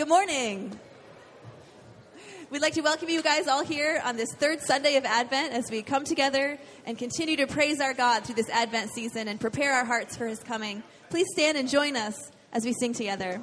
Good morning. We'd like to welcome you guys all here on this third Sunday of Advent as we come together and continue to praise our God through this Advent season and prepare our hearts for His coming. Please stand and join us as we sing together.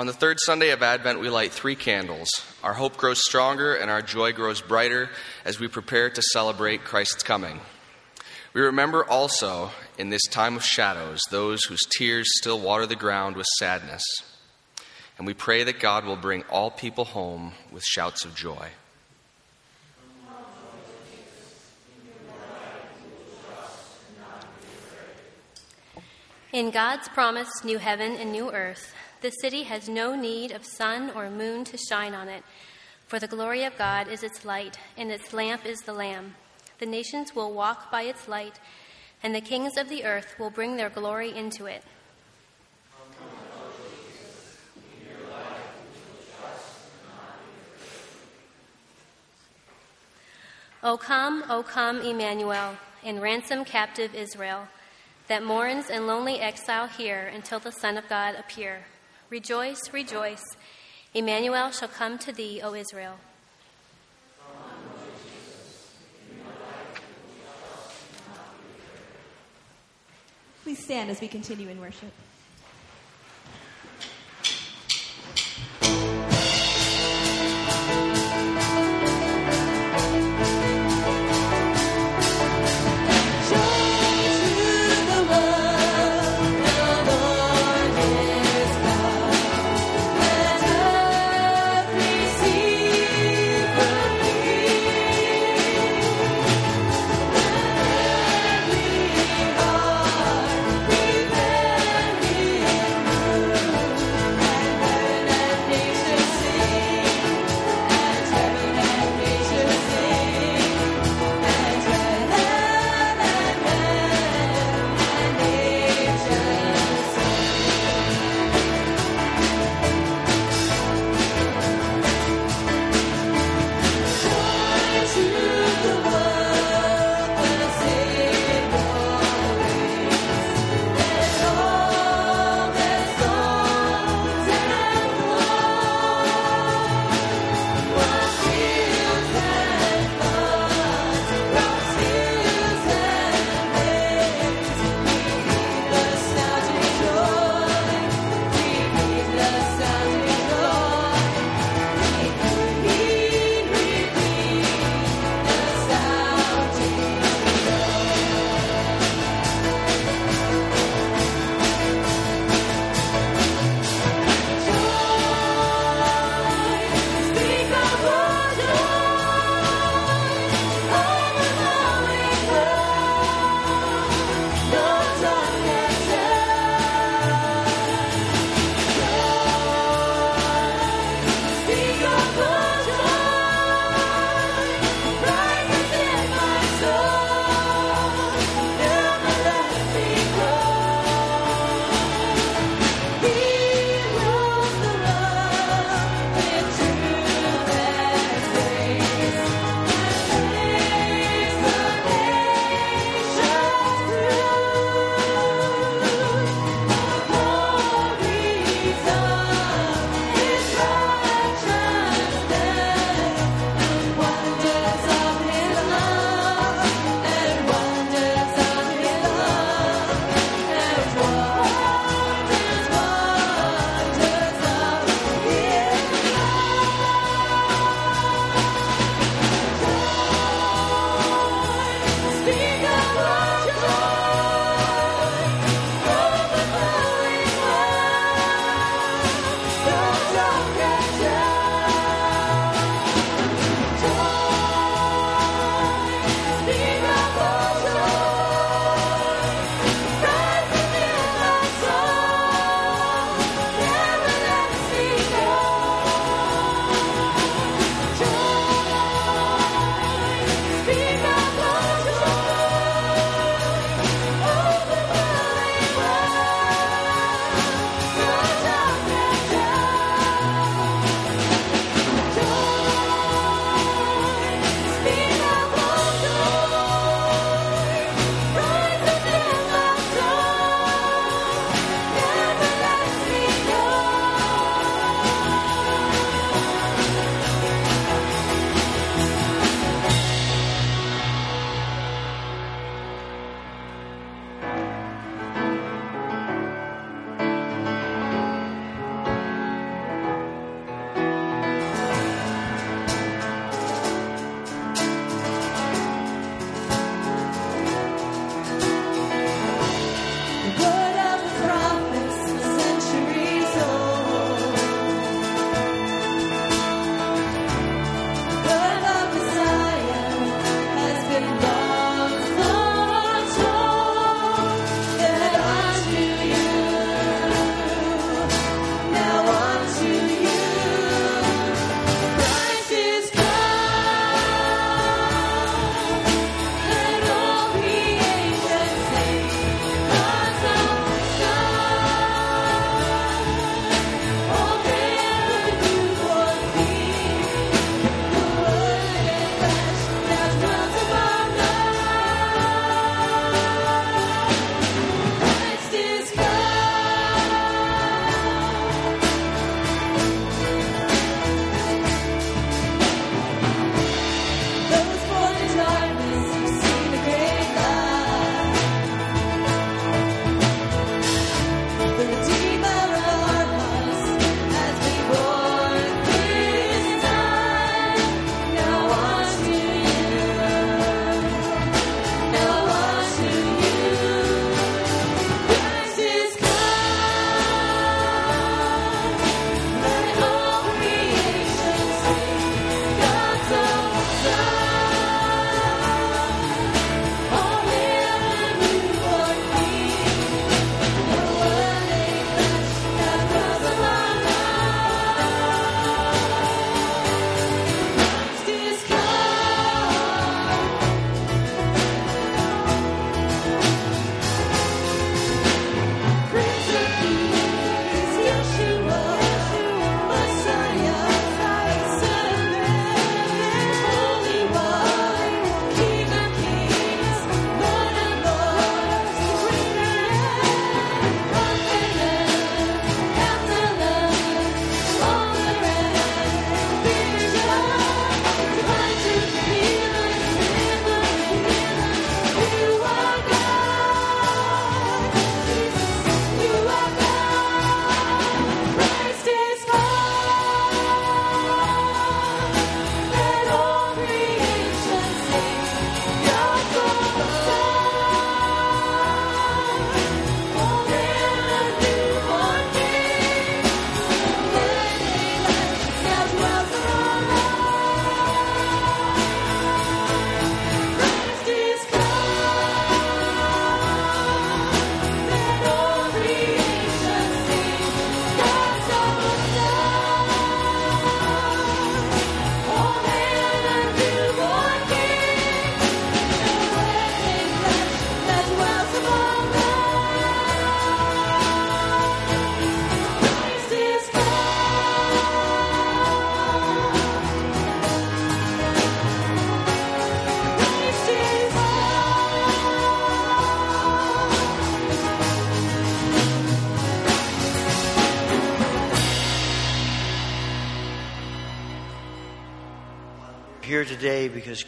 On the third Sunday of Advent, we light three candles. Our hope grows stronger and our joy grows brighter as we prepare to celebrate Christ's coming. We remember also, in this time of shadows, those whose tears still water the ground with sadness. And we pray that God will bring all people home with shouts of joy. In God's promised new heaven and new earth, the city has no need of sun or moon to shine on it, for the glory of God is its light, and its lamp is the Lamb. The nations will walk by its light, and the kings of the earth will bring their glory into it. O come, O come, Emmanuel, and ransom captive Israel, that mourns in lonely exile here until the Son of God appear. Rejoice, rejoice. Emmanuel shall come to thee, O Israel. Please stand as we continue in worship.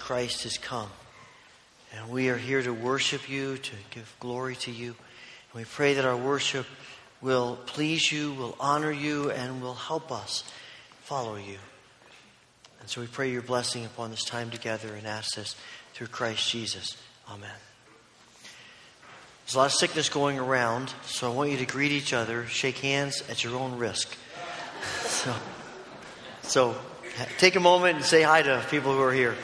Christ has come. And we are here to worship you, to give glory to you. And we pray that our worship will please you, will honor you, and will help us follow you. And so we pray your blessing upon this time together and ask this through Christ Jesus. Amen. There's a lot of sickness going around, so I want you to greet each other, shake hands at your own risk. So, so take a moment and say hi to people who are here.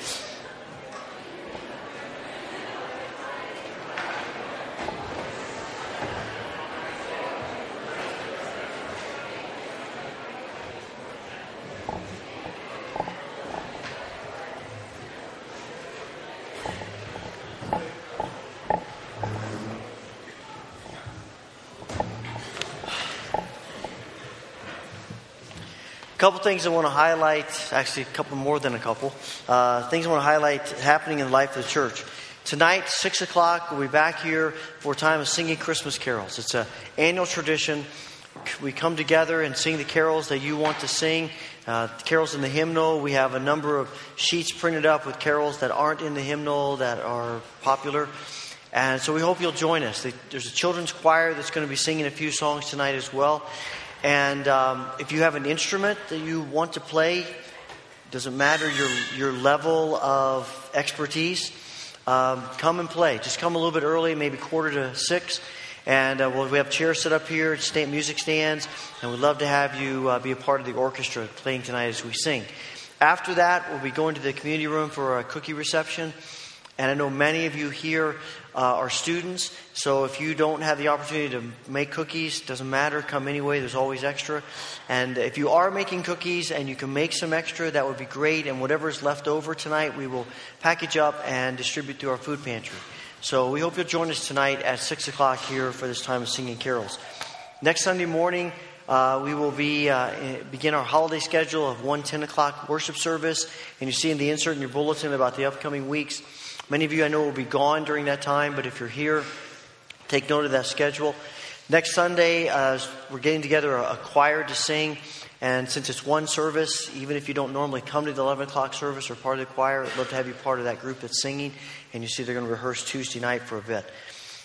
A couple things I want to highlight, actually, a couple more than a couple. Uh, things I want to highlight happening in the life of the church. Tonight, 6 o'clock, we'll be back here for a time of singing Christmas carols. It's an annual tradition. We come together and sing the carols that you want to sing. Uh, carols in the hymnal. We have a number of sheets printed up with carols that aren't in the hymnal that are popular. And so we hope you'll join us. There's a children's choir that's going to be singing a few songs tonight as well. And um, if you have an instrument that you want to play, doesn't matter your, your level of expertise, um, come and play. Just come a little bit early, maybe quarter to six. And uh, well, we have chairs set up here, stand, music stands, and we'd love to have you uh, be a part of the orchestra playing tonight as we sing. After that, we'll be going to the community room for a cookie reception. And I know many of you here uh, are students, so if you don't have the opportunity to make cookies, doesn't matter, come anyway, there's always extra. And if you are making cookies and you can make some extra, that would be great. And whatever is left over tonight, we will package up and distribute through our food pantry. So we hope you'll join us tonight at 6 o'clock here for this time of singing carols. Next Sunday morning, uh, we will be uh, begin our holiday schedule of 1 10 o'clock worship service. And you see in the insert in your bulletin about the upcoming weeks. Many of you I know will be gone during that time, but if you're here, take note of that schedule. Next Sunday, uh, we're getting together a, choir to sing. And since it's one service, even if you don't normally come to the 11 o'clock service or part of the choir, I'd love to have you part of that group that's singing. And you see they're going to rehearse Tuesday night for a bit.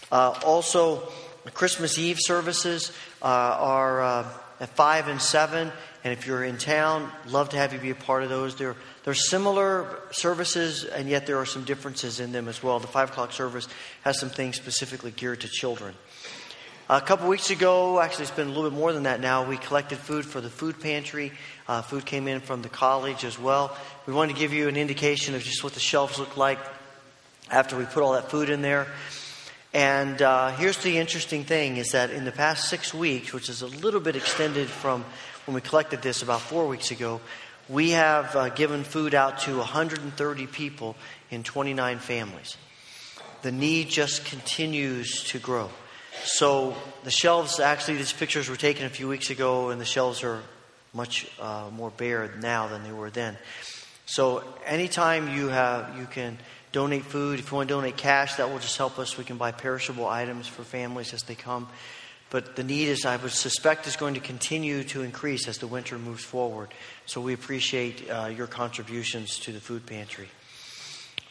Uh, also, Christmas Eve services uh, are uh, at 5 and 7. And if you're in town, love to have you be a part of those. They're they're similar services, and yet there are some differences in them as well. The 5 o'clock service has some things specifically geared to children. A couple weeks ago, actually, it's been a little bit more than that now, we collected food for the food pantry. Uh, food came in from the college as well. We wanted to give you an indication of just what the shelves look like after we put all that food in there. And uh, here's the interesting thing is that in the past six weeks, which is a little bit extended from when we collected this about four weeks ago, we have uh, given food out to 130 people in 29 families. The need just continues to grow. So the shelves, actually, these pictures were taken a few weeks ago, and the shelves are much uh, more bare now than they were then. So anytime you have, you can donate food. If you want to donate cash, that will just help us. We can buy perishable items for families as they come. But the need is, I would suspect, is going to continue to increase as the winter moves forward. So we appreciate uh, your contributions to the food pantry.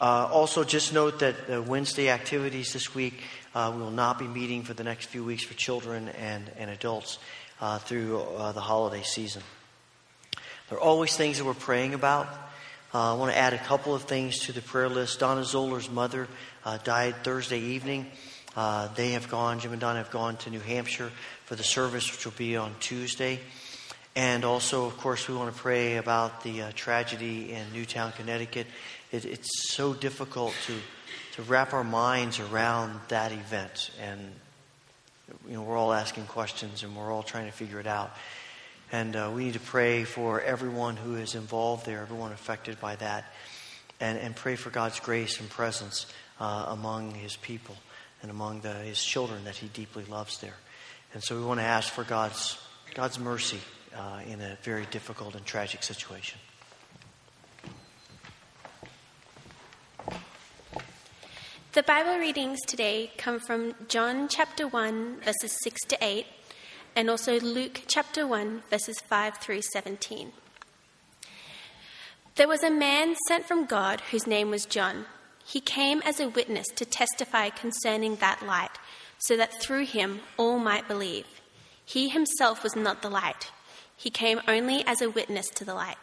Uh, also, just note that the Wednesday activities this week uh, we will not be meeting for the next few weeks for children and, and adults uh, through uh, the holiday season. There are always things that we're praying about. Uh, I want to add a couple of things to the prayer list. Donna Zoller's mother died Thursday evening. Uh, they have gone, Jim and Donna have gone to New Hampshire for the service, which will be on Tuesday. And also, of course, we want to pray about the uh, tragedy in Newtown, Connecticut. It, it's so difficult to, to wrap our minds around that event. And, you know, we're all asking questions and we're all trying to figure it out. And uh, we need to pray for everyone who is involved there, everyone affected by that, and, and pray for God's grace and presence uh, among his people and among the, his children that he deeply loves there. And so we want to ask for God's, God's mercy uh, in a very difficult and tragic situation. The Bible readings today come from John chapter 1, verses 6 to 8, and also Luke chapter 1, verses 5 through 17. There was a man sent from God whose name was John. He came as a witness to testify concerning that light, so that through him all might believe. He himself was not the light, he came only as a witness to the light.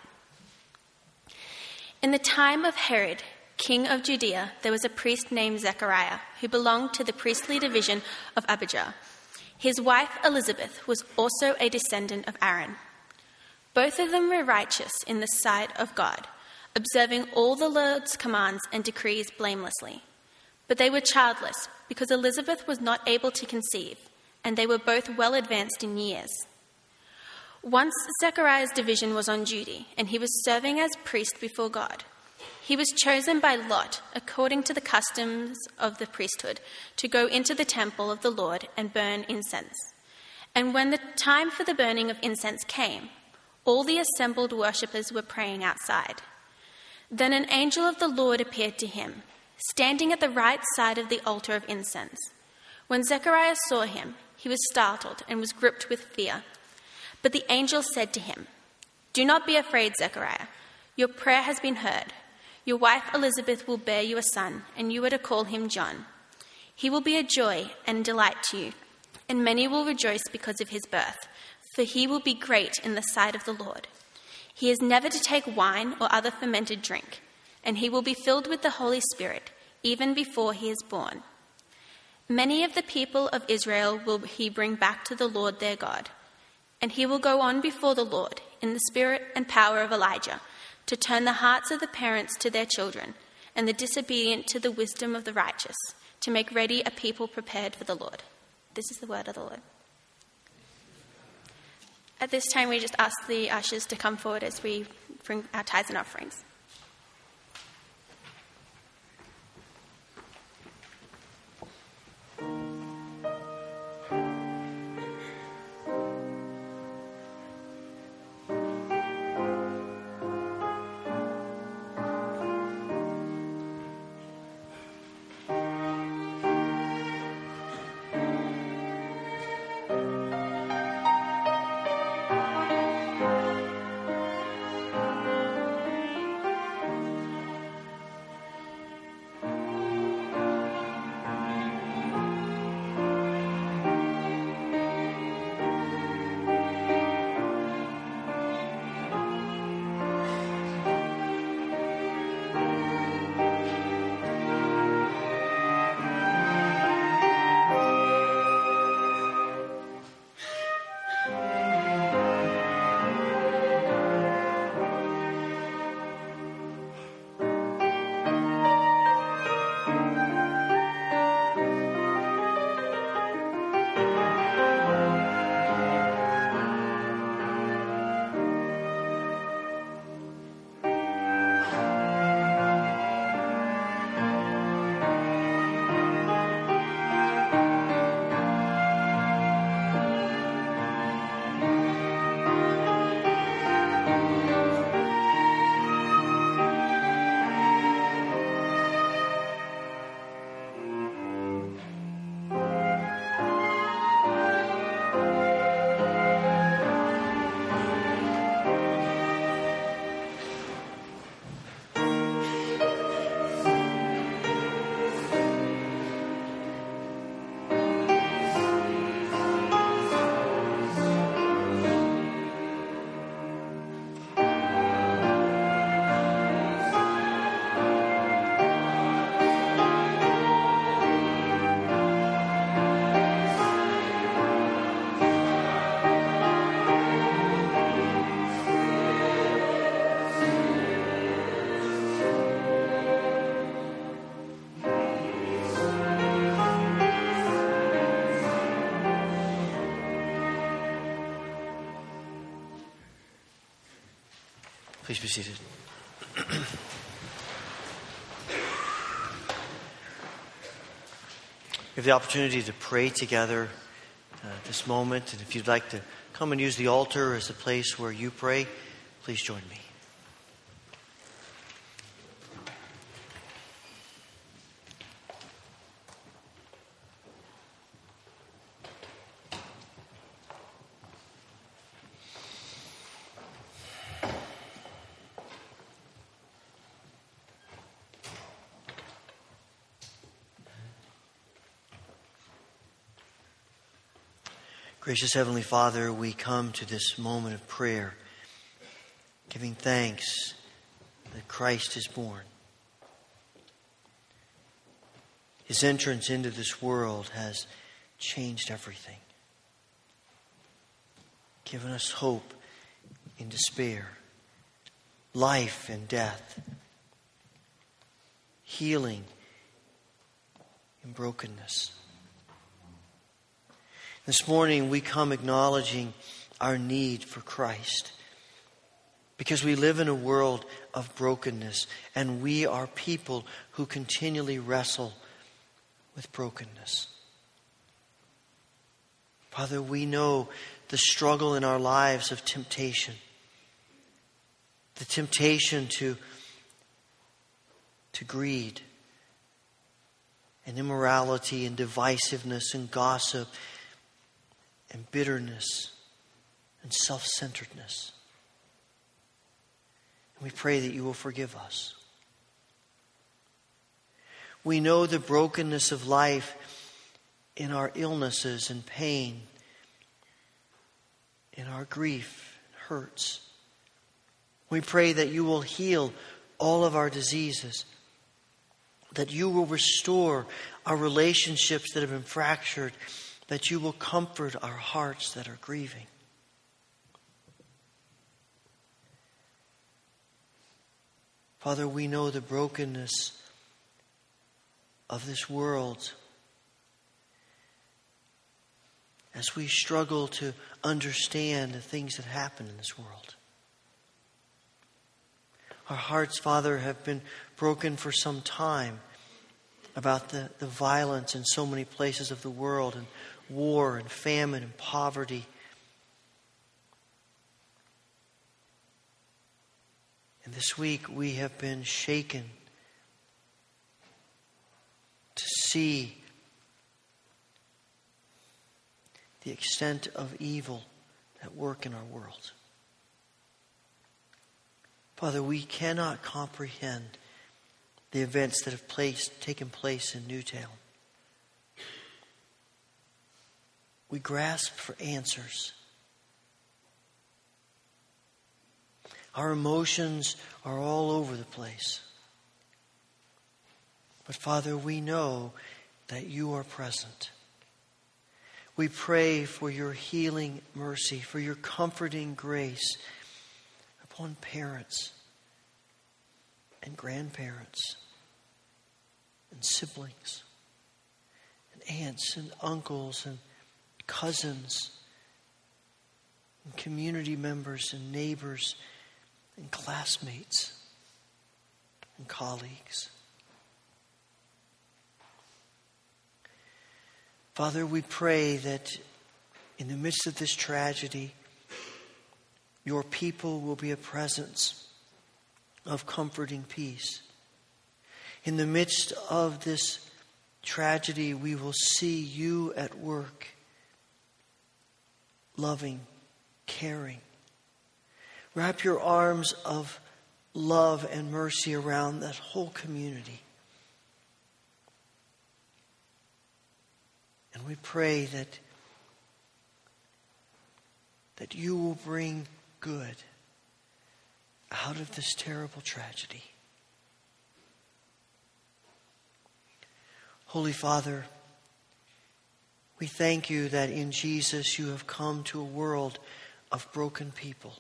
In the time of Herod, king of Judea, there was a priest named Zechariah who belonged to the priestly division of Abijah. His wife Elizabeth was also a descendant of Aaron. Both of them were righteous in the sight of God, observing all the Lord's commands and decrees blamelessly. But they were childless because Elizabeth was not able to conceive, and they were both well advanced in years. Once Zechariah's division was on duty, and he was serving as priest before God. He was chosen by Lot, according to the customs of the priesthood, to go into the temple of the Lord and burn incense. And when the time for the burning of incense came, all the assembled worshippers were praying outside. Then an angel of the Lord appeared to him, standing at the right side of the altar of incense. When Zechariah saw him, he was startled and was gripped with fear. But the angel said to him, Do not be afraid, Zechariah. Your prayer has been heard. Your wife Elizabeth will bear you a son, and you are to call him John. He will be a joy and delight to you, and many will rejoice because of his birth, for he will be great in the sight of the Lord. He is never to take wine or other fermented drink, and he will be filled with the Holy Spirit even before he is born. Many of the people of Israel will he bring back to the Lord their God and he will go on before the Lord in the spirit and power of Elijah to turn the hearts of the parents to their children and the disobedient to the wisdom of the righteous, to make ready a people prepared for the Lord. This is the word of the Lord. At this time, we just ask the ushers to come forward as we bring our tithes and offerings. Please be seated. We have the opportunity to pray together uh, this moment, and if you'd like to come and use the altar as a place where you pray, please join me. Gracious Heavenly Father, we come to this moment of prayer, giving thanks that Christ is born. His entrance into this world has changed everything, given us hope in despair, life in death, healing in brokenness. This morning we come acknowledging our need for Christ because we live in a world of brokenness and we are people who continually wrestle with brokenness. Father, we know the struggle in our lives of temptation, the temptation to, to greed and immorality and divisiveness and gossip and bitterness and self centeredness. And we pray that you will forgive us. We know the brokenness of life in our illnesses and pain, in our grief and hurts. We pray that you will heal all of our diseases, that you will restore our relationships that have been fractured that you will comfort our hearts that are grieving. Father, we know the brokenness of this world as we struggle to understand the things that happen in this world. Our hearts, Father, have been broken for some time about the, the violence in so many places of the world and war and famine and poverty. And this week we have been shaken to see the extent of evil at work in our world. Father, we cannot comprehend the events that have placed, taken place in Newtown. We grasp for answers. Our emotions are all over the place. But Father, we know that you are present. We pray for your healing mercy, for your comforting grace upon parents and grandparents and siblings and aunts and uncles and cousins and community members and neighbors and classmates and colleagues. Father, we pray that in the midst of this tragedy, your people will be a presence of comforting peace. In the midst of this tragedy, we will see you at work loving, caring. Wrap your arms of love and mercy around that whole community. And we pray that, that you will bring good out of this terrible tragedy. Holy Father, we thank you that in Jesus you have come to a world of broken people.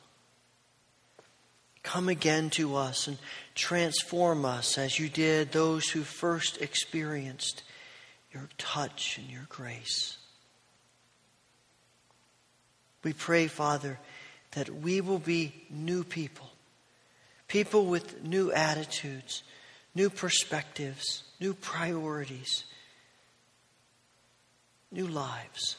Come again to us and transform us as you did those who first experienced your touch and your grace. We pray, Father, that we will be new people, people with new attitudes, new perspectives, new priorities new lives.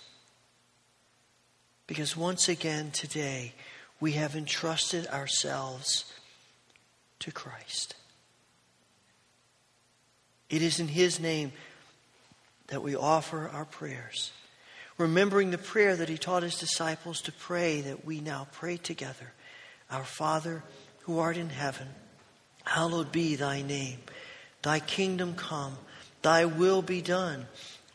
Because once again today, we have entrusted ourselves to Christ. It is in His name that we offer our prayers, remembering the prayer that He taught His disciples to pray, that we now pray together. Our Father, who art in heaven, hallowed be thy name. Thy kingdom come, thy will be done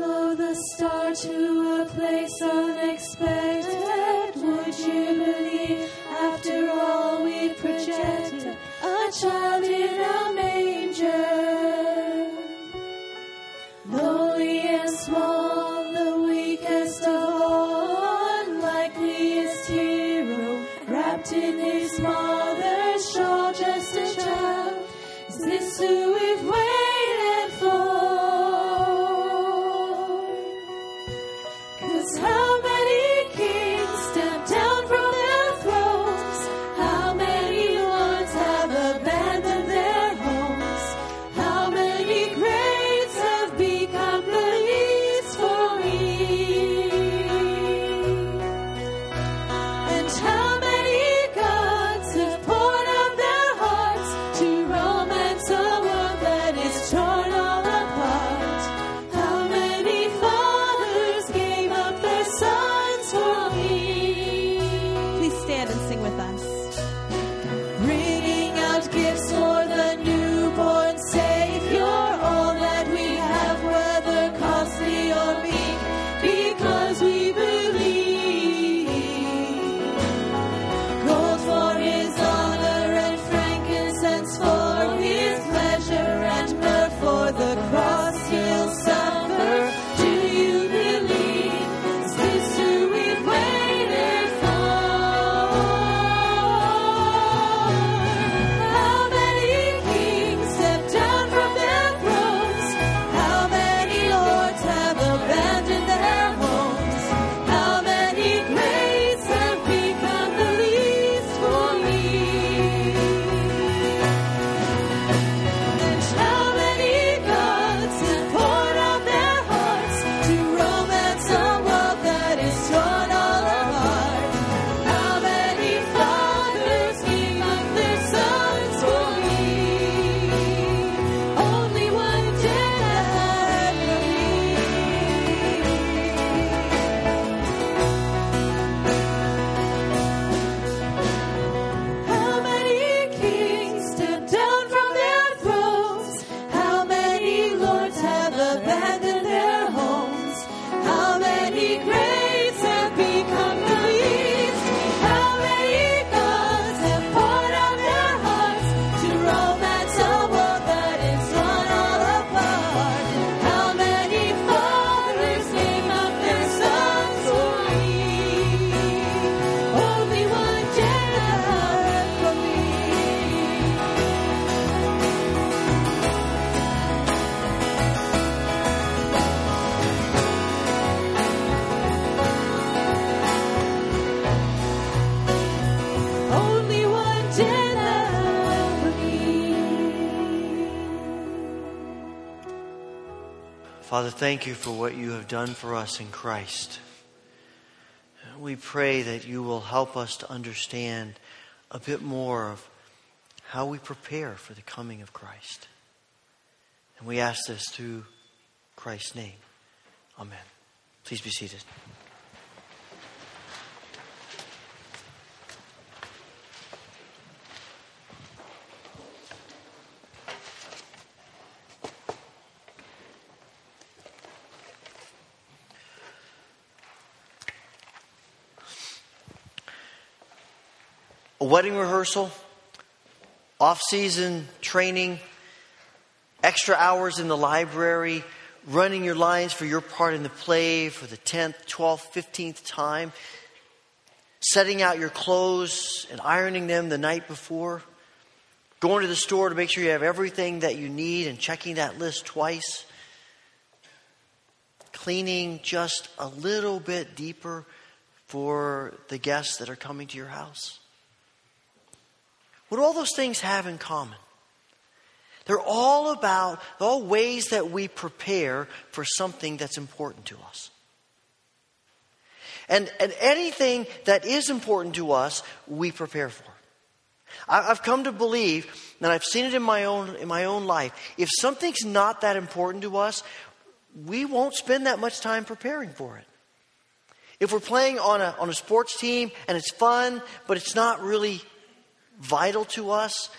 Follow the star to a place unexpected. Would you believe after all we projected? A child in a manger. Lowly and small, the weakest of all, unlikeliest hero, wrapped in his mother's shawl, just a child. Is this who we've waited Father, thank you for what you have done for us in Christ. We pray that you will help us to understand a bit more of how we prepare for the coming of Christ. And we ask this through Christ's name. Amen. Please be seated. A wedding rehearsal, off season training, extra hours in the library, running your lines for your part in the play for the 10th, 12th, 15th time, setting out your clothes and ironing them the night before, going to the store to make sure you have everything that you need and checking that list twice, cleaning just a little bit deeper for the guests that are coming to your house. What do all those things have in common? They're all about, all ways that we prepare for something that's important to us. And, and anything that is important to us, we prepare for. I, I've come to believe, and I've seen it in my own in my own life. If something's not that important to us, we won't spend that much time preparing for it. If we're playing on a, on a sports team and it's fun, but it's not really vital to us,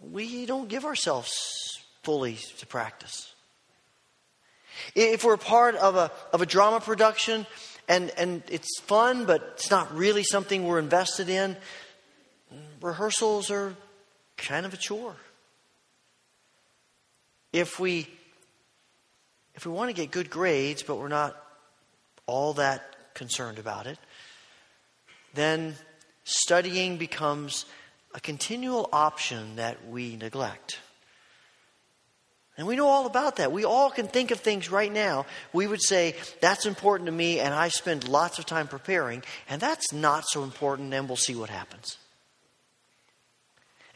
we don't give ourselves fully to practice. If we're part of a, of a drama production and, and it's fun, but it's not really something we're invested in, rehearsals are kind of a chore. If we if we want to get good grades, but we're not all that concerned about it, then studying becomes a continual option that we neglect. And we know all about that. We all can think of things right now. We would say, that's important to me, and I spend lots of time preparing, and that's not so important, and we'll see what happens.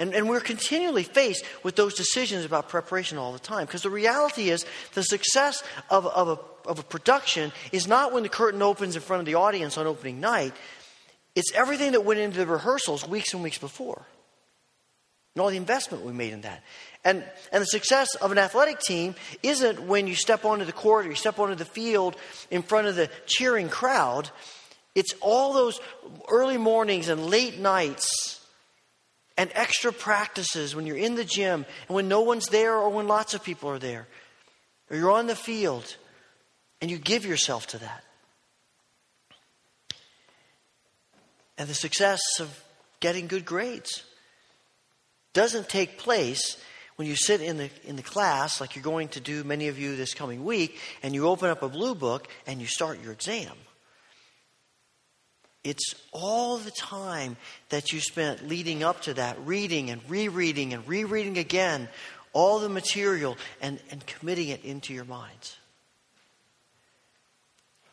And, and we're continually faced with those decisions about preparation all the time. Because the reality is, the success of, of, a, of a production is not when the curtain opens in front of the audience on opening night, it's everything that went into the rehearsals weeks and weeks before. And all the investment we made in that. And, and the success of an athletic team isn't when you step onto the court or you step onto the field in front of the cheering crowd. It's all those early mornings and late nights and extra practices when you're in the gym and when no one's there or when lots of people are there. Or you're on the field and you give yourself to that. And the success of getting good grades doesn't take place when you sit in the, in the class, like you're going to do, many of you this coming week, and you open up a blue book and you start your exam. It's all the time that you spent leading up to that, reading and rereading and rereading again all the material and, and committing it into your minds.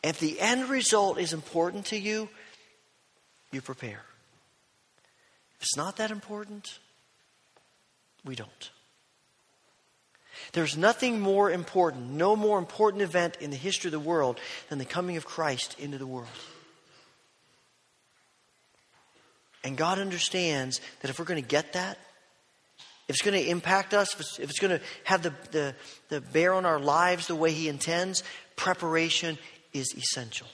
If the end result is important to you, you prepare. If it's not that important, we don't. There's nothing more important, no more important event in the history of the world than the coming of Christ into the world. And God understands that if we're going to get that, if it's going to impact us, if it's, going to have the, the, the bear on our lives the way He intends, preparation is essential.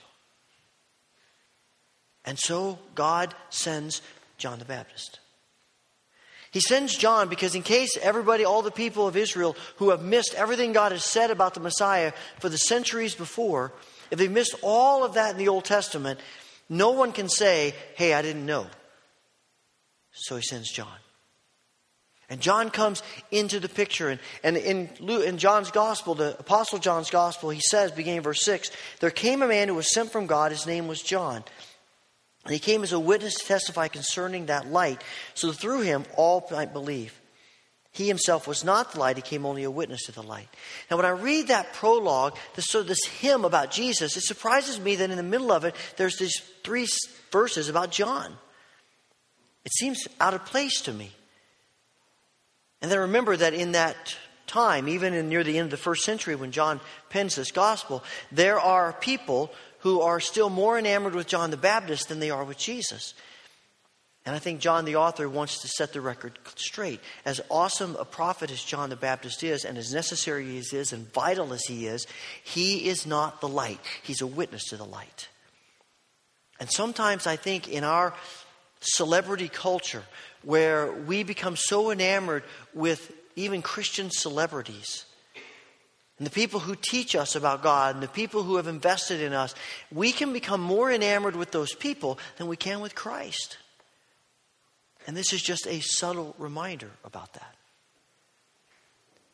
And so God sends John the Baptist. He sends John because, in case everybody, all the people of Israel who have missed everything God has said about the Messiah for the centuries before, if they've missed all of that in the Old Testament, no one can say, Hey, I didn't know. So he sends John. And John comes into the picture. And, and in, Luke, in John's gospel, the Apostle John's gospel, he says, beginning verse 6, There came a man who was sent from God. His name was John. And he came as a witness to testify concerning that light, so through him all might believe. He himself was not the light, he came only a witness to the light. Now, when I read that prologue, this, so this hymn about Jesus, it surprises me that in the middle of it, there's these three verses about John. It seems out of place to me. And then remember that in that time, even in near the end of the first century when John pens this gospel, there are people who are still more enamored with John the Baptist than they are with Jesus. And I think John the author wants to set the record straight. As awesome a prophet as John the Baptist is, and as necessary as he is, and vital as he is, he is not the light. He's a witness to the light. And sometimes I think in our celebrity culture where we become so enamored with even Christian celebrities and the people who teach us about God and the people who have invested in us, we can become more enamored with those people than we can with Christ. And this is just a subtle reminder about that.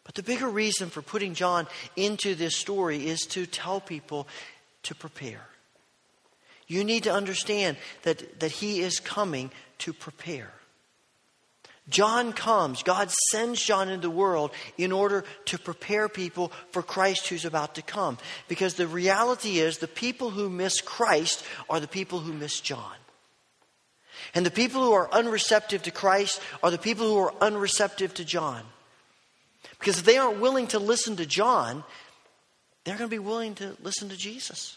But the bigger reason for putting John into this story is to tell people to prepare. You need to understand that, that he is coming to prepare. John comes, God sends John into the world in order to prepare people for Christ who's about to come. Because the reality is, the people who miss Christ are the people who miss John. And the people who are unreceptive to Christ are the people who are unreceptive to John. Because if they aren't willing to listen to John, they're going to be willing to listen to Jesus.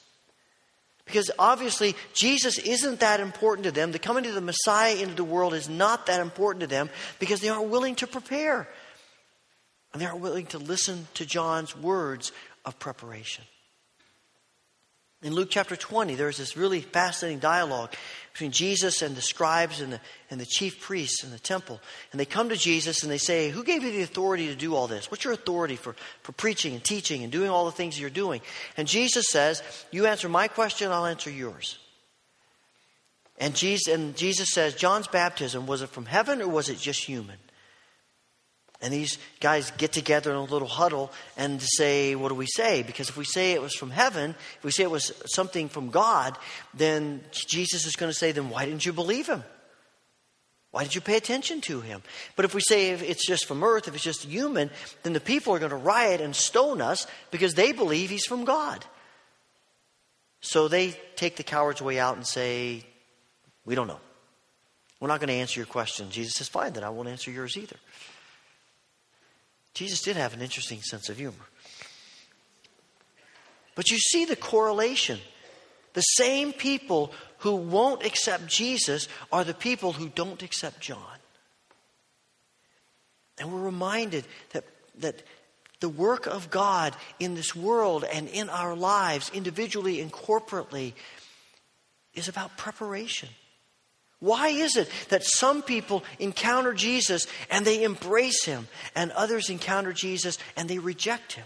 Because obviously, Jesus isn't that important to them. The coming of the Messiah into the world is not that important to them because they aren't willing to prepare. And they aren't willing to listen to John's words of preparation. In Luke chapter 20, there's this really fascinating dialogue between Jesus and the scribes and the, and the chief priests in the temple. And they come to Jesus and they say, Who gave you the authority to do all this? What's your authority for, for preaching and teaching and doing all the things you're doing? And Jesus says, You answer my question, I'll answer yours. And Jesus, and Jesus says, John's baptism, was it from heaven or was it just human? And these guys get together in a little huddle and say, What do we say? Because if we say it was from heaven, if we say it was something from God, then Jesus is going to say, Then why didn't you believe him? Why did you pay attention to him? But if we say it's just from earth, if it's just human, then the people are going to riot and stone us because they believe he's from God. So they take the coward's way out and say, We don't know. We're not going to answer your question. Jesus says, Fine, then I won't answer yours either. Jesus did have an interesting sense of humor. But you see the correlation. The same people who won't accept Jesus are the people who don't accept John. And we're reminded that, that the work of God in this world and in our lives, individually and corporately, is about preparation. Why is it that some people encounter Jesus and they embrace him, and others encounter Jesus and they reject him?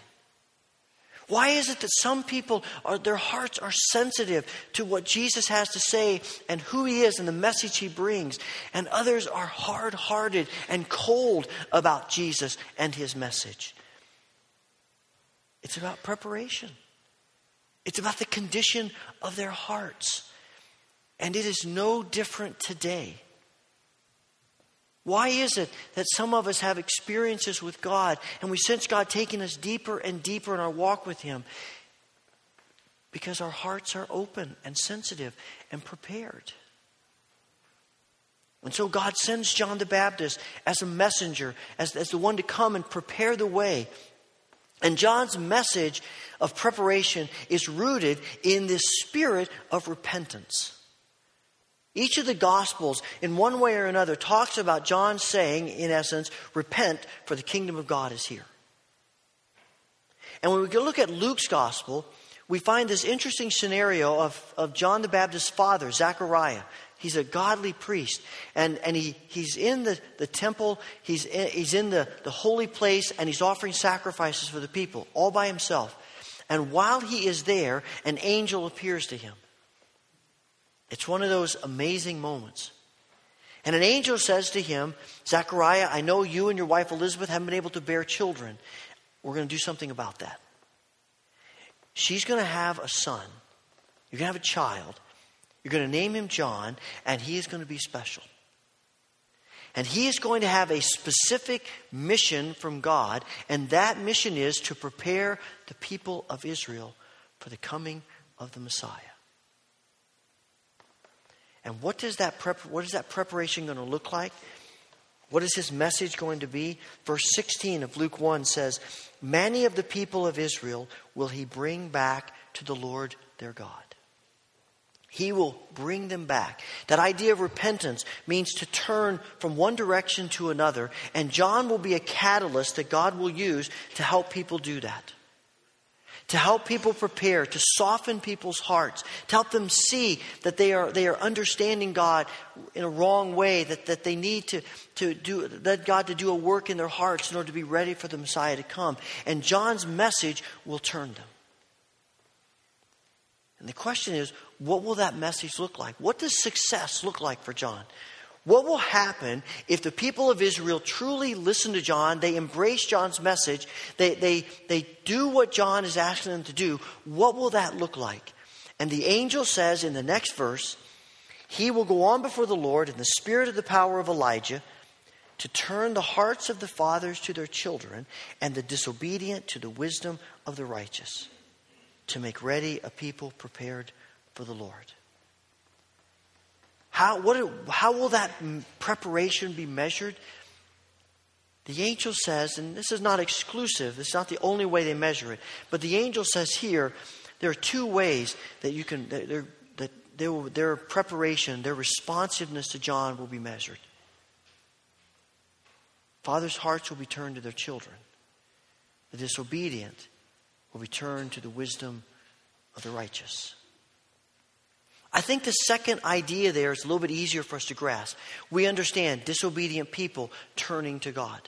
Why is it that some people are their hearts are sensitive to what Jesus has to say and who he is and the message he brings, and others are hard-hearted and cold about Jesus and his message? It's about preparation. It's about the condition of their hearts. And it is no different today. Why is it that some of us have experiences with God and we sense God taking us deeper and deeper in our walk with Him? Because our hearts are open and sensitive and prepared. And so God sends John the Baptist as a messenger, as, as the one to come and prepare the way. And John's message of preparation is rooted in this spirit of repentance. Each of the Gospels, in one way or another, talks about John saying, in essence, repent, for the kingdom of God is here. And when we look at Luke's Gospel, we find this interesting scenario of, of John the Baptist's father, Zechariah. He's a godly priest, and, and he, he's in the, the temple, he's in, he's in the, the holy place, and he's offering sacrifices for the people, all by himself. And while he is there, an angel appears to him. It's one of those amazing moments. And an angel says to him, Zechariah, I know you and your wife Elizabeth haven't been able to bear children. We're going to do something about that. She's going to have a son. You're going to have a child. You're going to name him John, and he is going to be special. And he is going to have a specific mission from God, and that mission is to prepare the people of Israel for the coming of the Messiah. And what does that prep, what is that preparation going to look like? What is his message going to be? Verse 16 of Luke 1 says, Many of the people of Israel will he bring back to the Lord their God. He will bring them back. That idea of repentance means to turn from one direction to another, and John will be a catalyst that God will use to help people do that to help people prepare, to soften people's hearts, to help them see that they are, they are understanding God in a wrong way, that, that they need to, to do, let God to do a work in their hearts in order to be ready for the Messiah to come. And John's message will turn them. And the question is, what will that message look like? What does success look like for John? What will happen if the people of Israel truly listen to John, they embrace John's message, they, they, they do what John is asking them to do? What will that look like? And the angel says in the next verse, He will go on before the Lord in the spirit of the power of Elijah to turn the hearts of the fathers to their children and the disobedient to the wisdom of the righteous, to make ready a people prepared for the Lord. How, what, how will that preparation be measured? The angel says, and this is not exclusive, this is not the only way they measure it, but the angel says here there are two ways that you can, that that their, their preparation, their responsiveness to John will be measured. Fathers' hearts will be turned to their children. The disobedient will be turned to the wisdom of the righteous. I think the second idea there is a little bit easier for us to grasp. We understand disobedient people turning to God,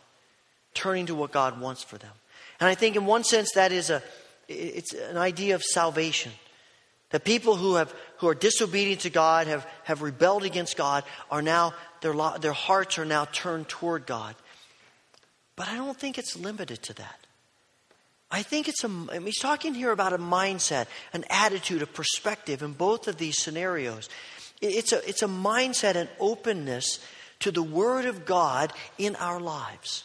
turning to what God wants for them. And I think in one sense that is a it's an idea of salvation. The people who have who are disobedient to God, have, have rebelled against God, are now their their hearts are now turned toward God. But I don't think it's limited to that. I think it's a, I mean, he's talking here about a mindset, an attitude, a perspective in both of these scenarios. It's a, it's a mindset and openness to the Word of God in our lives.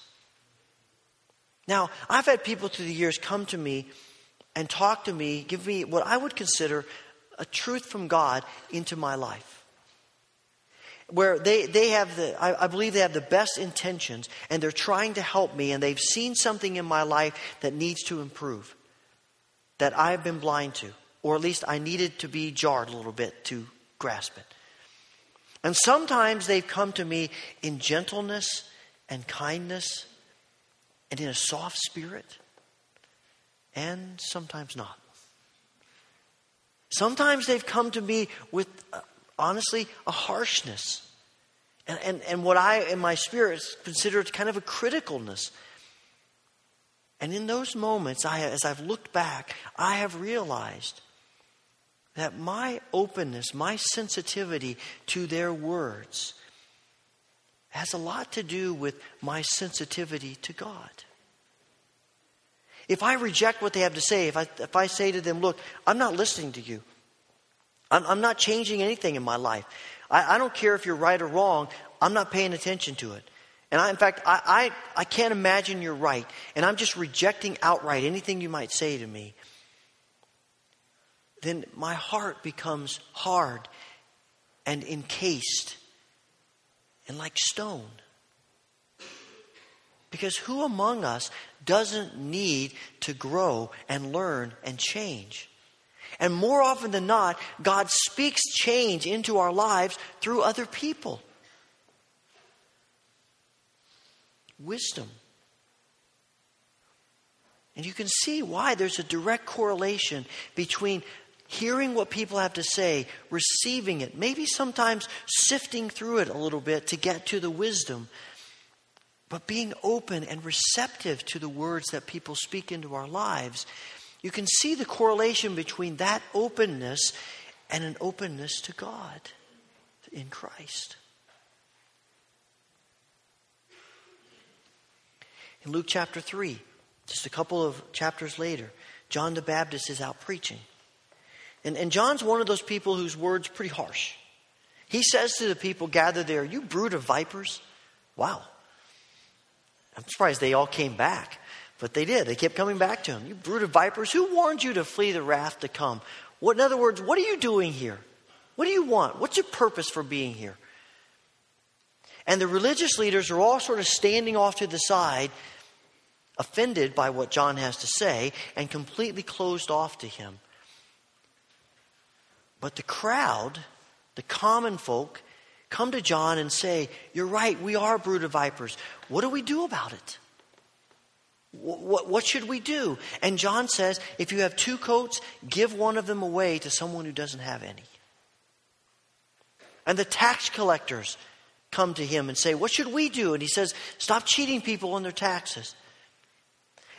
Now, I've had people through the years come to me and talk to me, give me what I would consider a truth from God into my life where they, they have the, I, I, believe they have the best intentions and they're trying to help me and they've seen something in my life that needs to improve, that I've been blind to, or at least I needed to be jarred a little bit to grasp it. And sometimes they've come to me in gentleness and kindness and in a soft spirit, and sometimes not. Sometimes they've come to me with honestly, a harshness. And, and, and what I, in my spirit, consider kind of a criticalness. And in those moments, I, as I've looked back, I have realized that my openness, my sensitivity to their words, has a lot to do with my sensitivity to God. If I reject what they have to say, if I, if I say to them, Look, I'm not listening to you, I'm, I'm not changing anything in my life. I, I, don't care if you're right or wrong, I'm not paying attention to it. And I, in fact, I, I, I can't imagine you're right. And I'm just rejecting outright anything you might say to me. Then my heart becomes hard and encased and like stone. Because who among us doesn't need to grow and learn and change? And more often than not, God speaks change into our lives through other people. Wisdom. And you can see why there's a direct correlation between hearing what people have to say, receiving it, maybe sometimes sifting through it a little bit to get to the wisdom, but being open and receptive to the words that people speak into our lives you can see the correlation between that openness and an openness to God in Christ. In Luke chapter 3, just a couple of chapters later, John the Baptist is out preaching. And, and John's one of those people whose words pretty harsh. He says to the people gathered there, You brood of vipers. Wow. I'm surprised they all came back. But they did. They kept coming back to him. You brood of vipers, who warned you to flee the wrath to come? What, in other words, what are you doing here? What do you want? What's your purpose for being here? And the religious leaders are all sort of standing off to the side, offended by what John has to say, and completely closed off to him. But the crowd, the common folk, come to John and say, You're right, we are brood of vipers. What do we do about it? What, what should we do? And John says, if you have two coats, give one of them away to someone who doesn't have any. And the tax collectors come to him and say, What should we do? And he says, Stop cheating people on their taxes.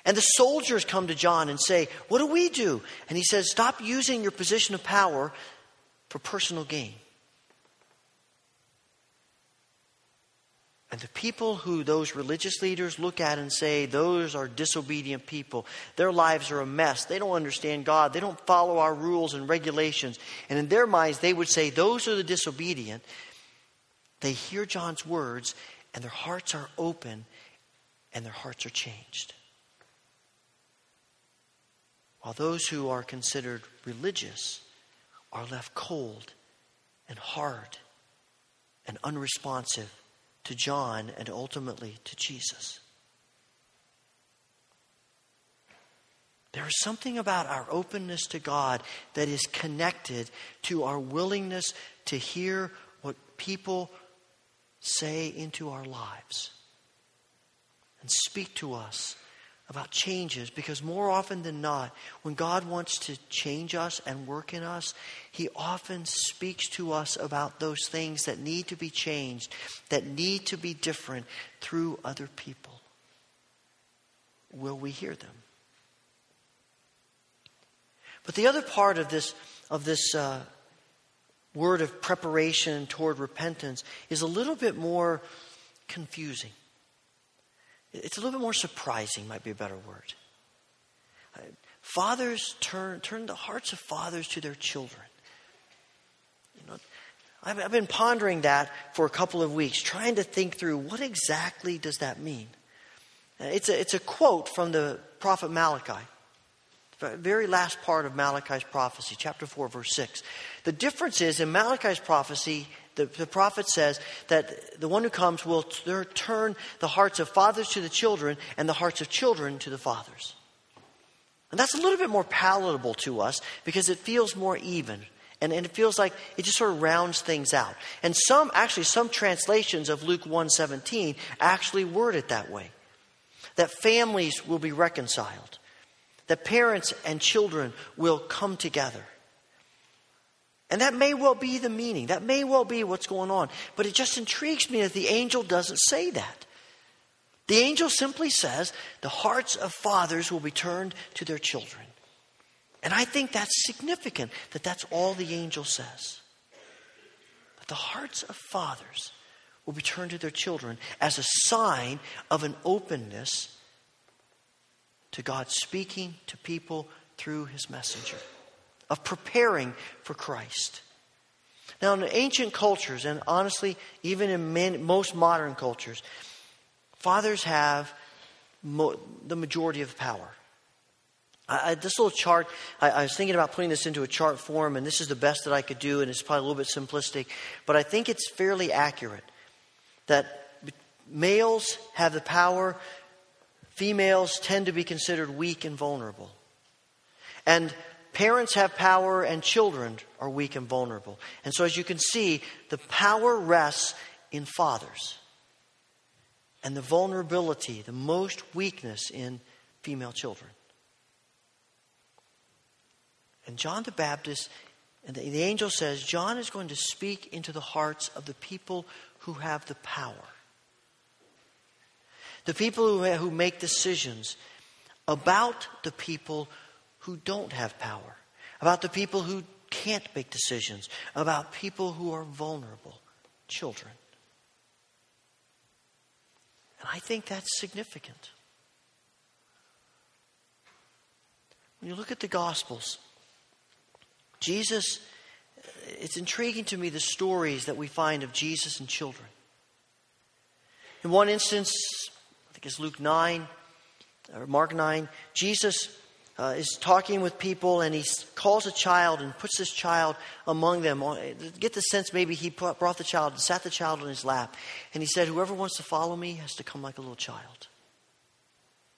And the soldiers come to John and say, What do we do? And he says, Stop using your position of power for personal gain. And the people who those religious leaders look at and say, those are disobedient people, their lives are a mess. They don't understand God. They don't follow our rules and regulations. And in their minds, they would say, those are the disobedient. They hear John's words, and their hearts are open, and their hearts are changed. While those who are considered religious are left cold and hard and unresponsive to John and ultimately to Jesus. There is something about our openness to God that is connected to our willingness to hear what people say into our lives and speak to us about changes because more often than not, when God wants to change us and work in us, He often speaks to us about those things that need to be changed, that need to be different through other people. Will we hear them? But the other part of this, of this uh, word of preparation toward repentance is a little bit more confusing. It's a little bit more surprising, might be a better word. Uh, fathers turn, turn the hearts of fathers to their children. You know, I've, I've been pondering that for a couple of weeks, trying to think through what exactly does that mean. Uh, it's a, it's a quote from the prophet Malachi very last part of Malachi's prophecy, chapter 4, verse 6. The difference is in Malachi's prophecy, the, the prophet says that the one who comes will t- turn the hearts of fathers to the children and the hearts of children to the fathers. And that's a little bit more palatable to us because it feels more even. And, and, it feels like it just sort of rounds things out. And some, actually, some translations of Luke 117 actually word it that way. That families will be reconciled that parents and children will come together. And that may well be the meaning. That may well be what's going on. But it just intrigues me that the angel doesn't say that. The angel simply says the hearts of fathers will be turned to their children. And I think that's significant that that's all the angel says. That the hearts of fathers will be turned to their children as a sign of an openness to God speaking to people through his messenger, of preparing for Christ. Now, in ancient cultures, and honestly, even in many, most modern cultures, fathers have mo- the majority of power. I, I, this little chart, I, I, was thinking about putting this into a chart form, and this is the best that I could do, and it's probably a little bit simplistic, but I think it's fairly accurate that males have the power females tend to be considered weak and vulnerable. And parents have power and children are weak and vulnerable. And so, as you can see, the power rests in fathers. And the vulnerability, the most weakness in female children. And John the Baptist, and the, angel says, John is going to speak into the hearts of the people who have the power the people who, who make decisions about the people who don't have power, about the people who can't make decisions, about people who are vulnerable, children. And I think that's significant. When you look at the Gospels, Jesus, it's intriguing to me the stories that we find of Jesus and children. In one instance, is Luke 9 or Mark 9. Jesus uh, is talking with people and he calls a child and puts this child among them. Get the sense maybe he brought the child and sat the child on his lap. And he said, Whoever wants to follow me has to come like a little child.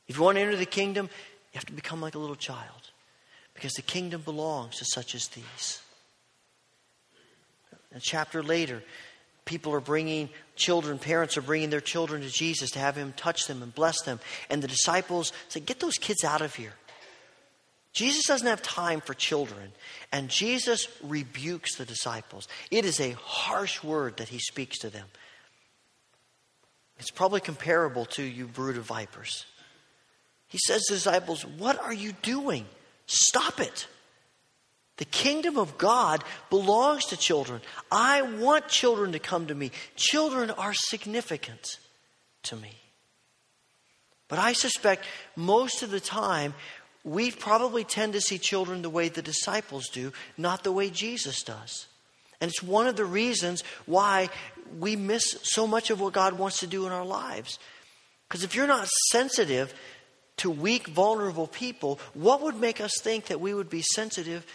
If you want to enter the kingdom, you have to become like a little child because the kingdom belongs to such as these. A chapter later, people are bringing children, parents are bringing their children to Jesus to have him touch them and bless them. And the disciples say, Get those kids out of here. Jesus doesn't have time for children. And Jesus rebukes the disciples. It is a harsh word that he speaks to them. It's probably comparable to you brood of vipers. He says to the disciples, What are you doing? Stop it. The kingdom of God belongs to children. I want children to come to me. Children are significant to me. But I suspect most of the time, we probably tend to see children the way the disciples do, not the way Jesus does. And it's one of the reasons why we miss so much of what God wants to do in our lives. Because if you're not sensitive to weak, vulnerable people, what would make us think that we would be sensitive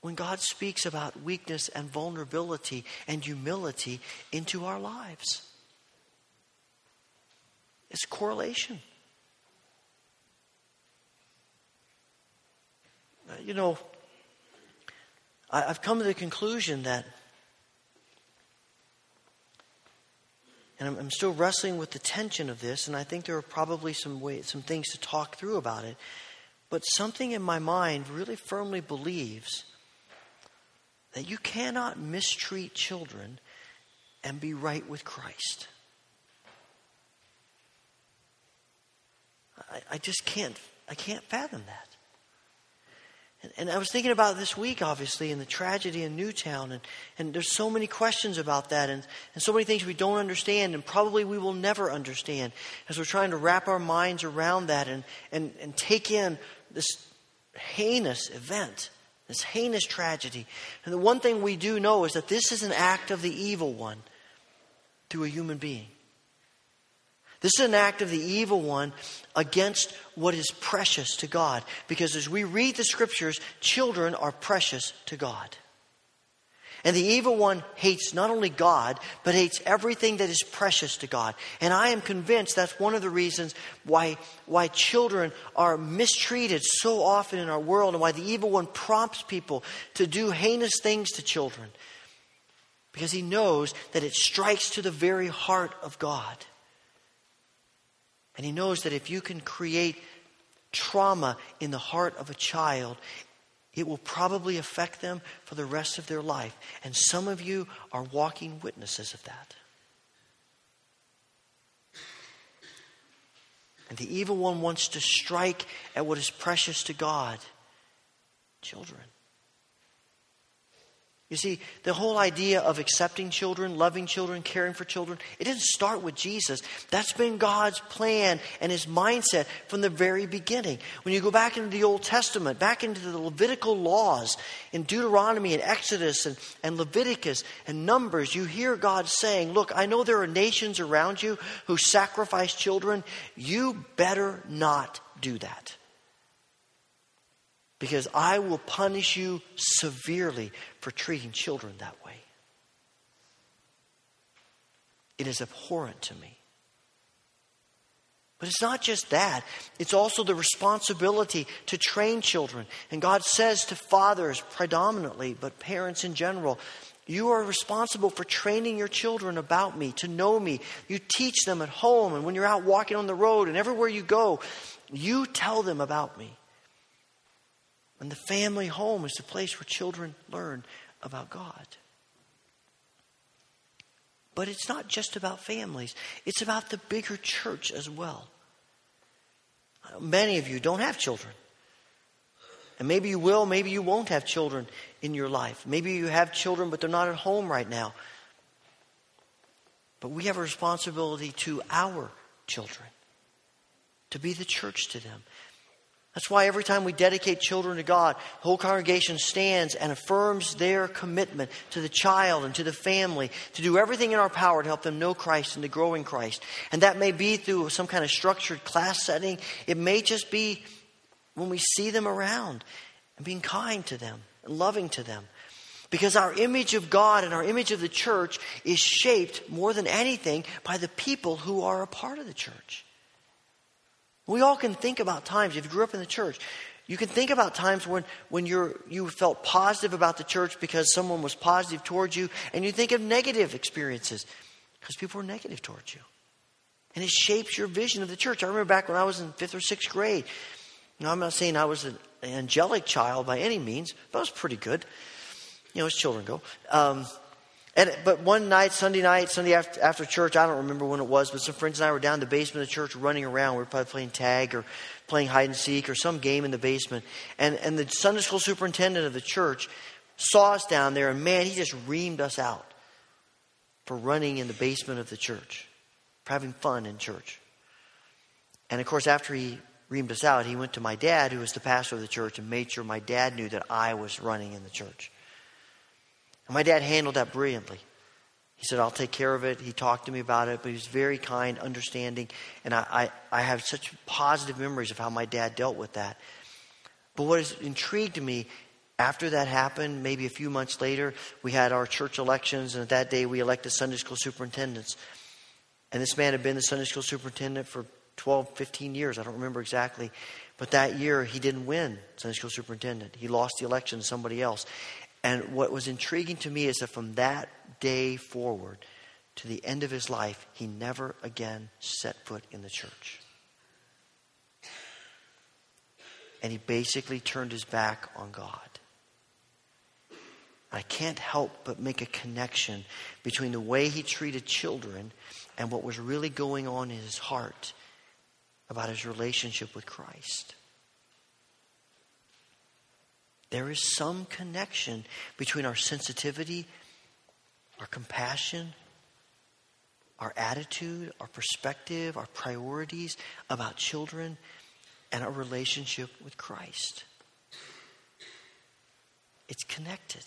when God speaks about weakness and vulnerability and humility into our lives. It's correlation. Uh, you know, I, I've come to the conclusion that, and I'm, I'm still wrestling with the tension of this, and I think there are probably some ways, some things to talk through about it. But something in my mind really firmly believes that you cannot mistreat children and be right with Christ. I, I just can't I can't fathom that. And, and, I was thinking about this week, obviously, and the tragedy in Newtown, and, and there's so many questions about that, and, and so many things we don't understand, and probably we will never understand as we're trying to wrap our minds around that and, and, and take in this heinous event, this heinous tragedy. And the one thing we do know is that this is an act of the evil one through a human being. This is an act of the evil one against what is precious to God. Because as we read the scriptures, children are precious to God. And the evil one hates not only God, but hates everything that is precious to God. And I am convinced that's one of the reasons why, why children are mistreated so often in our world and why the evil one prompts people to do heinous things to children. Because he knows that it strikes to the very heart of God. And he knows that if you can create trauma in the heart of a child, it will probably affect them for the rest of their life. And some of you are walking witnesses of that. And the evil one wants to strike at what is precious to God children. You see, the whole idea of accepting children, loving children, caring for children, it didn't start with Jesus. That's been God's plan and his mindset from the very beginning. When you go back into the Old Testament, back into the Levitical laws in Deuteronomy and Exodus and, and Leviticus and Numbers, you hear God saying, Look, I know there are nations around you who sacrifice children. You better not do that because I will punish you severely for treating children that way. It is abhorrent to me. But it's not just that, it's also the responsibility to train children. And God says to fathers predominantly, but parents in general, you are responsible for training your children about me, to know me. You teach them at home and when you're out walking on the road and everywhere you go, you tell them about me. And the family home is the place where children learn about God. But it's not just about families, it's about the bigger church as well. Many of you don't have children. And maybe you will, maybe you won't have children in your life. Maybe you have children, but they're not at home right now. But we have a responsibility to our children, to be the church to them, that's why every time we dedicate children to God, the whole congregation stands and affirms their commitment to the child and to the family to do everything in our power to help them know Christ and to grow in Christ. And that may be through some kind of structured class setting, it may just be when we see them around and being kind to them and loving to them. Because our image of God and our image of the church is shaped more than anything by the people who are a part of the church. We all can think about times, if you grew up in the church, you can think about times when, when you're, you felt positive about the church because someone was positive towards you, and you think of negative experiences because people were negative towards you. And it shapes your vision of the church. I remember back when I was in fifth or sixth grade. Now, I'm not saying I was an angelic child by any means, but I was pretty good. You know, as children go. Um, and, but one night, Sunday night, Sunday after, after church, I don't remember when it was, but some friends and I were down in the basement of the church running around. We were probably playing tag or playing hide and seek or some game in the basement. And, and the Sunday school superintendent of the church saw us down there, and man, he just reamed us out for running in the basement of the church, for having fun in church. And of course, after he reamed us out, he went to my dad, who was the pastor of the church, and made sure my dad knew that I was running in the church. And my dad handled that brilliantly. He said, I'll take care of it. He talked to me about it, but he was very kind, understanding, and I, I, I have such positive memories of how my dad dealt with that. But what has intrigued me after that happened, maybe a few months later, we had our church elections, and that day we elected Sunday school superintendents. And this man had been the Sunday school superintendent for 12, 15 years. I don't remember exactly. But that year, he didn't win Sunday school superintendent. He lost the election to somebody else. And what was intriguing to me is that from that day forward to the end of his life, he never again set foot in the church. And he basically turned his back on God. I can't help but make a connection between the way he treated children and what was really going on in his heart about his relationship with Christ. There is some connection between our sensitivity, our compassion, our attitude, our perspective, our priorities about children, and our relationship with Christ. It's connected.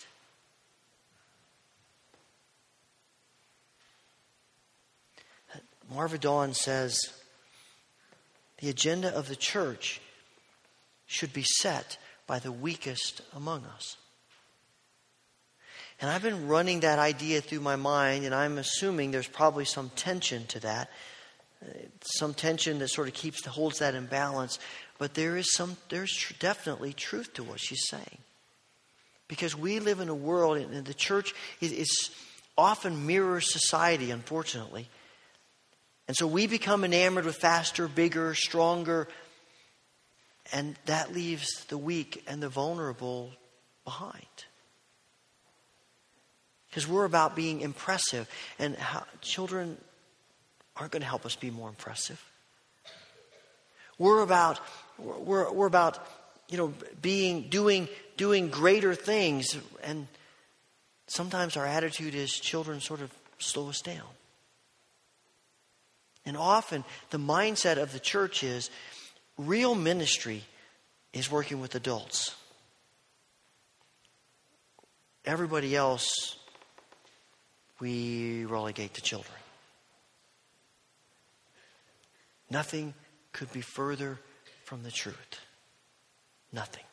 Marva Dawn says the agenda of the church should be set by the weakest among us. And I've been running that idea through my mind, and I'm assuming there's probably some tension to that, some tension that sort of keeps holds that in balance. But there is some, there's definitely truth to what she's saying, because we live in a world, and the church is, is often mirrors society, unfortunately. And so we become enamored with faster, bigger, stronger, and that leaves the weak and the vulnerable behind. Because we're about being impressive, and how, children aren't going to help us be more impressive. We're about, we're, we're about, you know, being, doing, doing greater things, and sometimes our attitude is children sort of slow us down. And often the mindset of the church is real ministry is working with adults. Everybody else, we relegate to children. Nothing could be further from the truth. Nothing.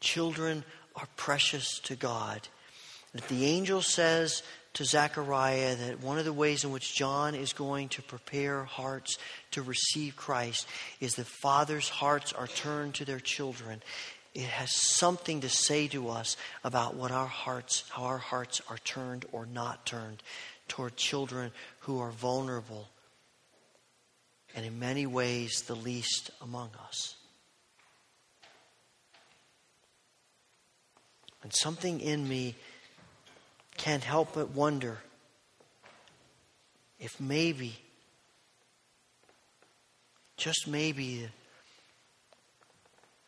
Children are precious to God that the angel says to Zechariah that one of the ways in which John is going to prepare hearts to receive Christ is that fathers' hearts are turned to their children. It has something to say to us about what our hearts, how our hearts are turned or not turned toward children who are vulnerable and in many ways the least among us. And something in me can't help but wonder if maybe, just maybe,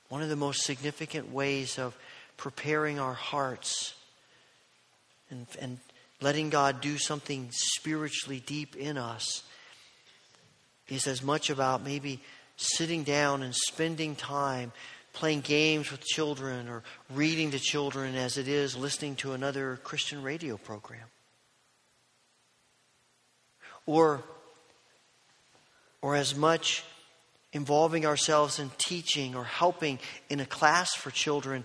one of the most significant ways of preparing our hearts and, and letting God do something spiritually deep in us is as much about maybe sitting down and spending time playing games with children or reading to children as it is listening to another Christian radio program. Or, or as much involving ourselves in teaching or helping in a class for children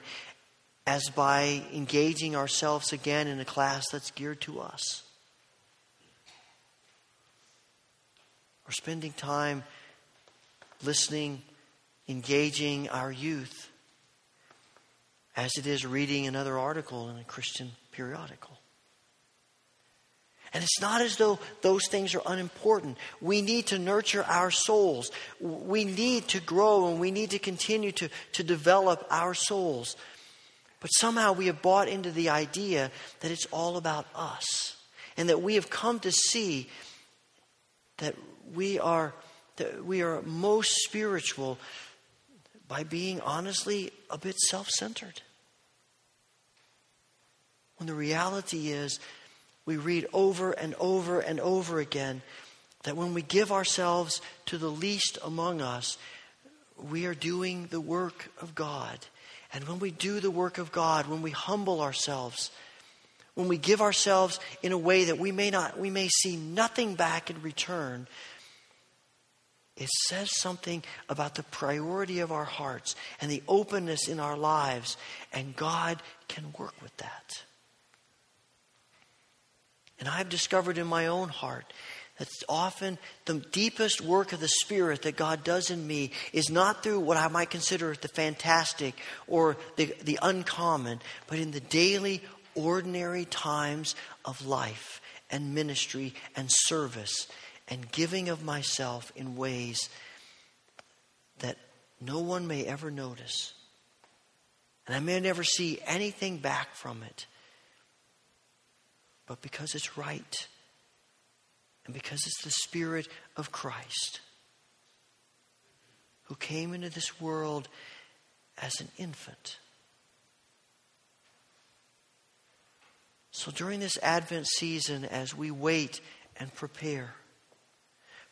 as by engaging ourselves again in a class that's geared to us. Or spending time listening engaging our youth as it is reading another article in a Christian periodical. And it's not as though those things are unimportant. We need to nurture our souls. We need to grow and we need to continue to, to develop our souls. But somehow we have bought into the idea that it's all about us. And that we have come to see that we are, that we are most spiritual by being honestly a bit self centered. When the reality is, we read over and over and over again that when we give ourselves to the least among us, we are doing the work of God. And when we do the work of God, when we humble ourselves, when we give ourselves in a way that we may not we may see nothing back in return, it says something about the priority of our hearts and the openness in our lives, and God can work with that. And I've discovered in my own heart that often the deepest work of the Spirit that God does in me is not through what I might consider the fantastic or the, the uncommon, but in the daily, ordinary times of life and ministry and service and giving of myself in ways that no one may ever notice. And I may never see anything back from it. But because it's right and because it's the Spirit of Christ who came into this world as an infant. So during this Advent season, as we wait and prepare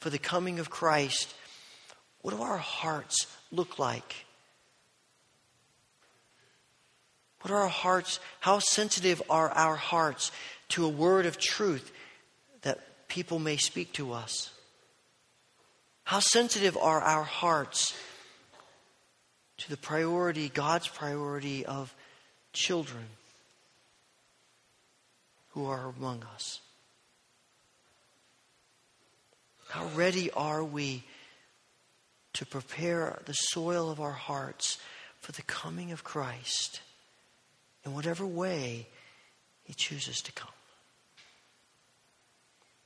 for the coming of Christ, what do our hearts look like? What are our hearts? How sensitive are our hearts to a word of truth that people may speak to us? How sensitive are our hearts to the priority, God's priority of children who are among us? How ready are we to prepare the soil of our hearts for the coming of Christ in whatever way He chooses to come?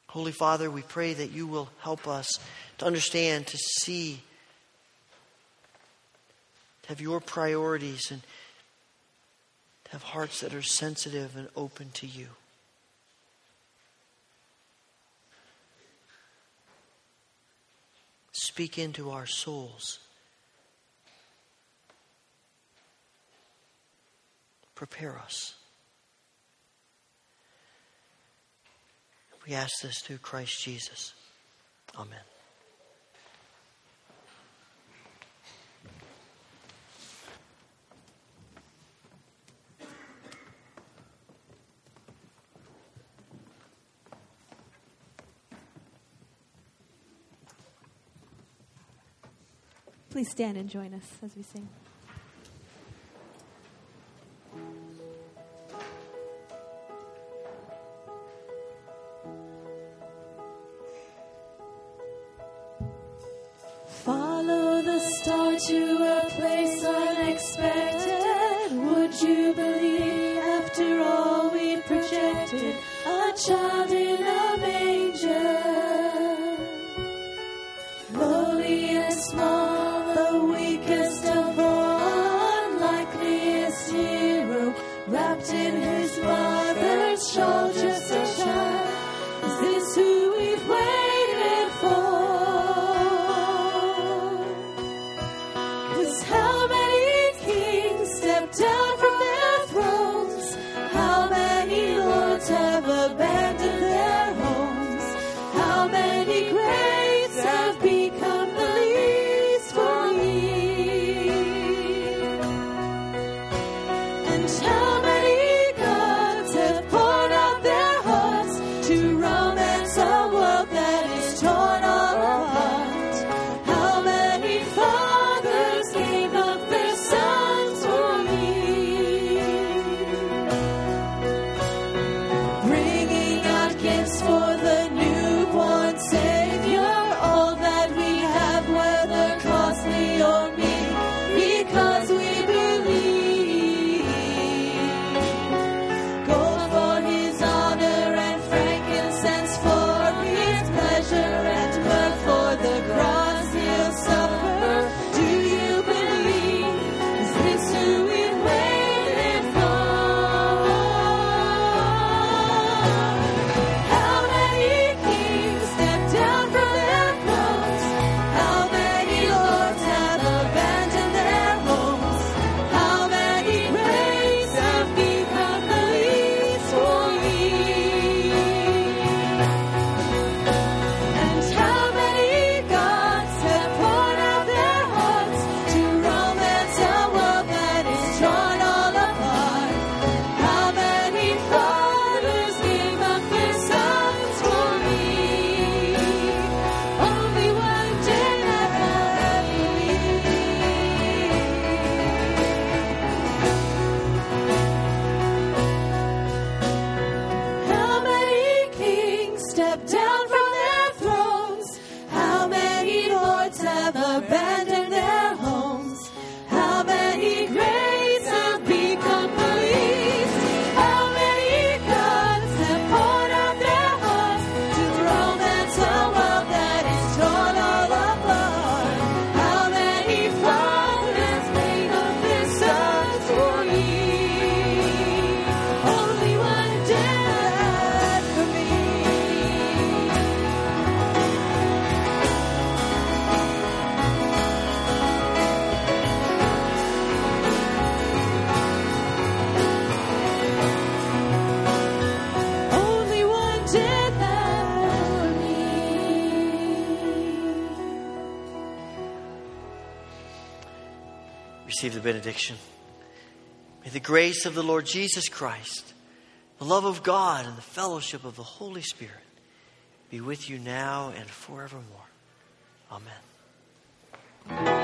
Holy Father, we pray that you will help us to understand, to see, to have your priorities, and to have hearts that are sensitive and open to you. Speak into our souls. Prepare us. We ask this through Christ Jesus. Amen. Please stand and join us as we sing. Follow the star to a place unexpected. Benediction. May the grace of the Lord Jesus Christ, the love of God, and the fellowship of the Holy Spirit be with you now and forevermore. Amen.